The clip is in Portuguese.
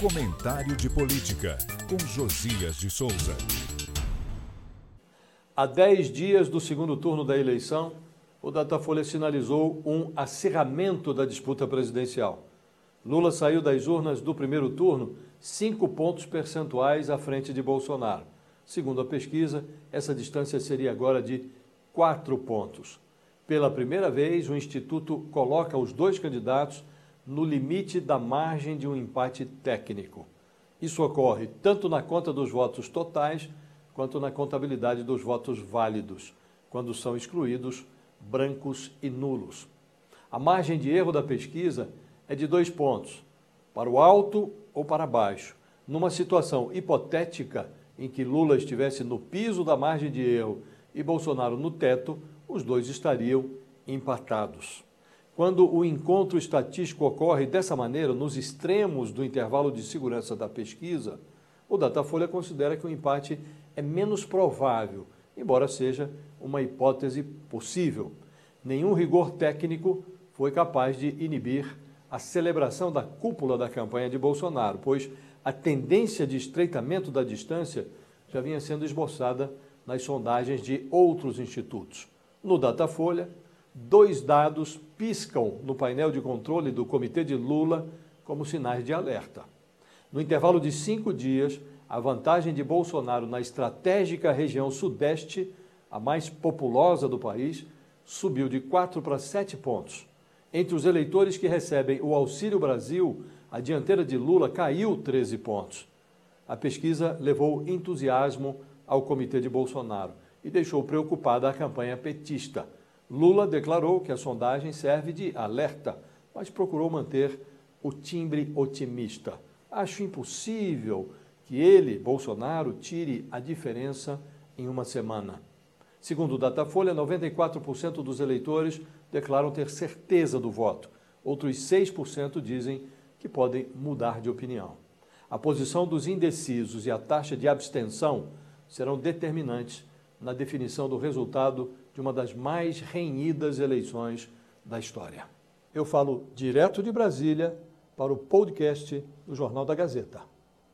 Comentário de Política, com Josias de Souza. Há 10 dias do segundo turno da eleição, o Datafolha sinalizou um acirramento da disputa presidencial. Lula saiu das urnas do primeiro turno cinco pontos percentuais à frente de Bolsonaro. Segundo a pesquisa, essa distância seria agora de quatro pontos. Pela primeira vez, o Instituto coloca os dois candidatos no limite da margem de um empate técnico. Isso ocorre tanto na conta dos votos totais quanto na contabilidade dos votos válidos, quando são excluídos brancos e nulos. A margem de erro da pesquisa é de dois pontos, para o alto ou para baixo. Numa situação hipotética em que Lula estivesse no piso da margem de erro e Bolsonaro no teto, os dois estariam empatados. Quando o encontro estatístico ocorre dessa maneira, nos extremos do intervalo de segurança da pesquisa, o Datafolha considera que o empate é menos provável, embora seja uma hipótese possível. Nenhum rigor técnico foi capaz de inibir a celebração da cúpula da campanha de Bolsonaro, pois a tendência de estreitamento da distância já vinha sendo esboçada nas sondagens de outros institutos. No Datafolha, dois dados piscam no painel de controle do Comitê de Lula como sinais de alerta. No intervalo de cinco dias, a vantagem de Bolsonaro na estratégica região sudeste, a mais populosa do país, subiu de 4 para 7 pontos. Entre os eleitores que recebem o Auxílio Brasil, a dianteira de Lula caiu 13 pontos. A pesquisa levou entusiasmo ao comitê de Bolsonaro e deixou preocupada a campanha petista Lula declarou que a sondagem serve de alerta, mas procurou manter o timbre otimista. Acho impossível que ele, Bolsonaro, tire a diferença em uma semana. Segundo o Datafolha, 94% dos eleitores declaram ter certeza do voto. Outros 6% dizem que podem mudar de opinião. A posição dos indecisos e a taxa de abstenção serão determinantes na definição do resultado de uma das mais renhidas eleições da história. Eu falo direto de Brasília para o podcast do Jornal da Gazeta.